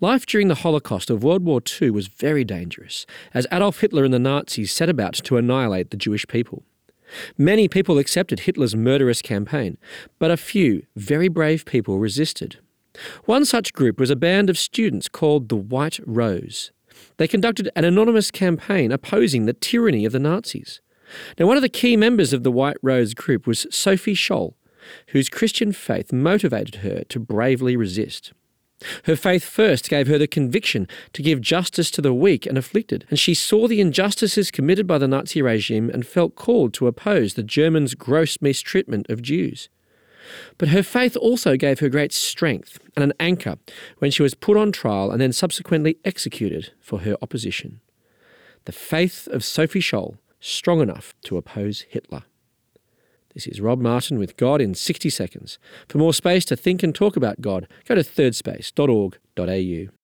Life during the Holocaust of World War II was very dangerous, as Adolf Hitler and the Nazis set about to annihilate the Jewish people. Many people accepted Hitler's murderous campaign, but a few very brave people resisted. One such group was a band of students called the White Rose. They conducted an anonymous campaign opposing the tyranny of the Nazis. Now, one of the key members of the White Rose group was Sophie Scholl, whose Christian faith motivated her to bravely resist. Her faith first gave her the conviction to give justice to the weak and afflicted, and she saw the injustices committed by the Nazi regime and felt called to oppose the Germans' gross mistreatment of Jews. But her faith also gave her great strength and an anchor when she was put on trial and then subsequently executed for her opposition. The faith of Sophie Scholl, strong enough to oppose Hitler. This is Rob Martin with God in 60 Seconds. For more space to think and talk about God, go to thirdspace.org.au.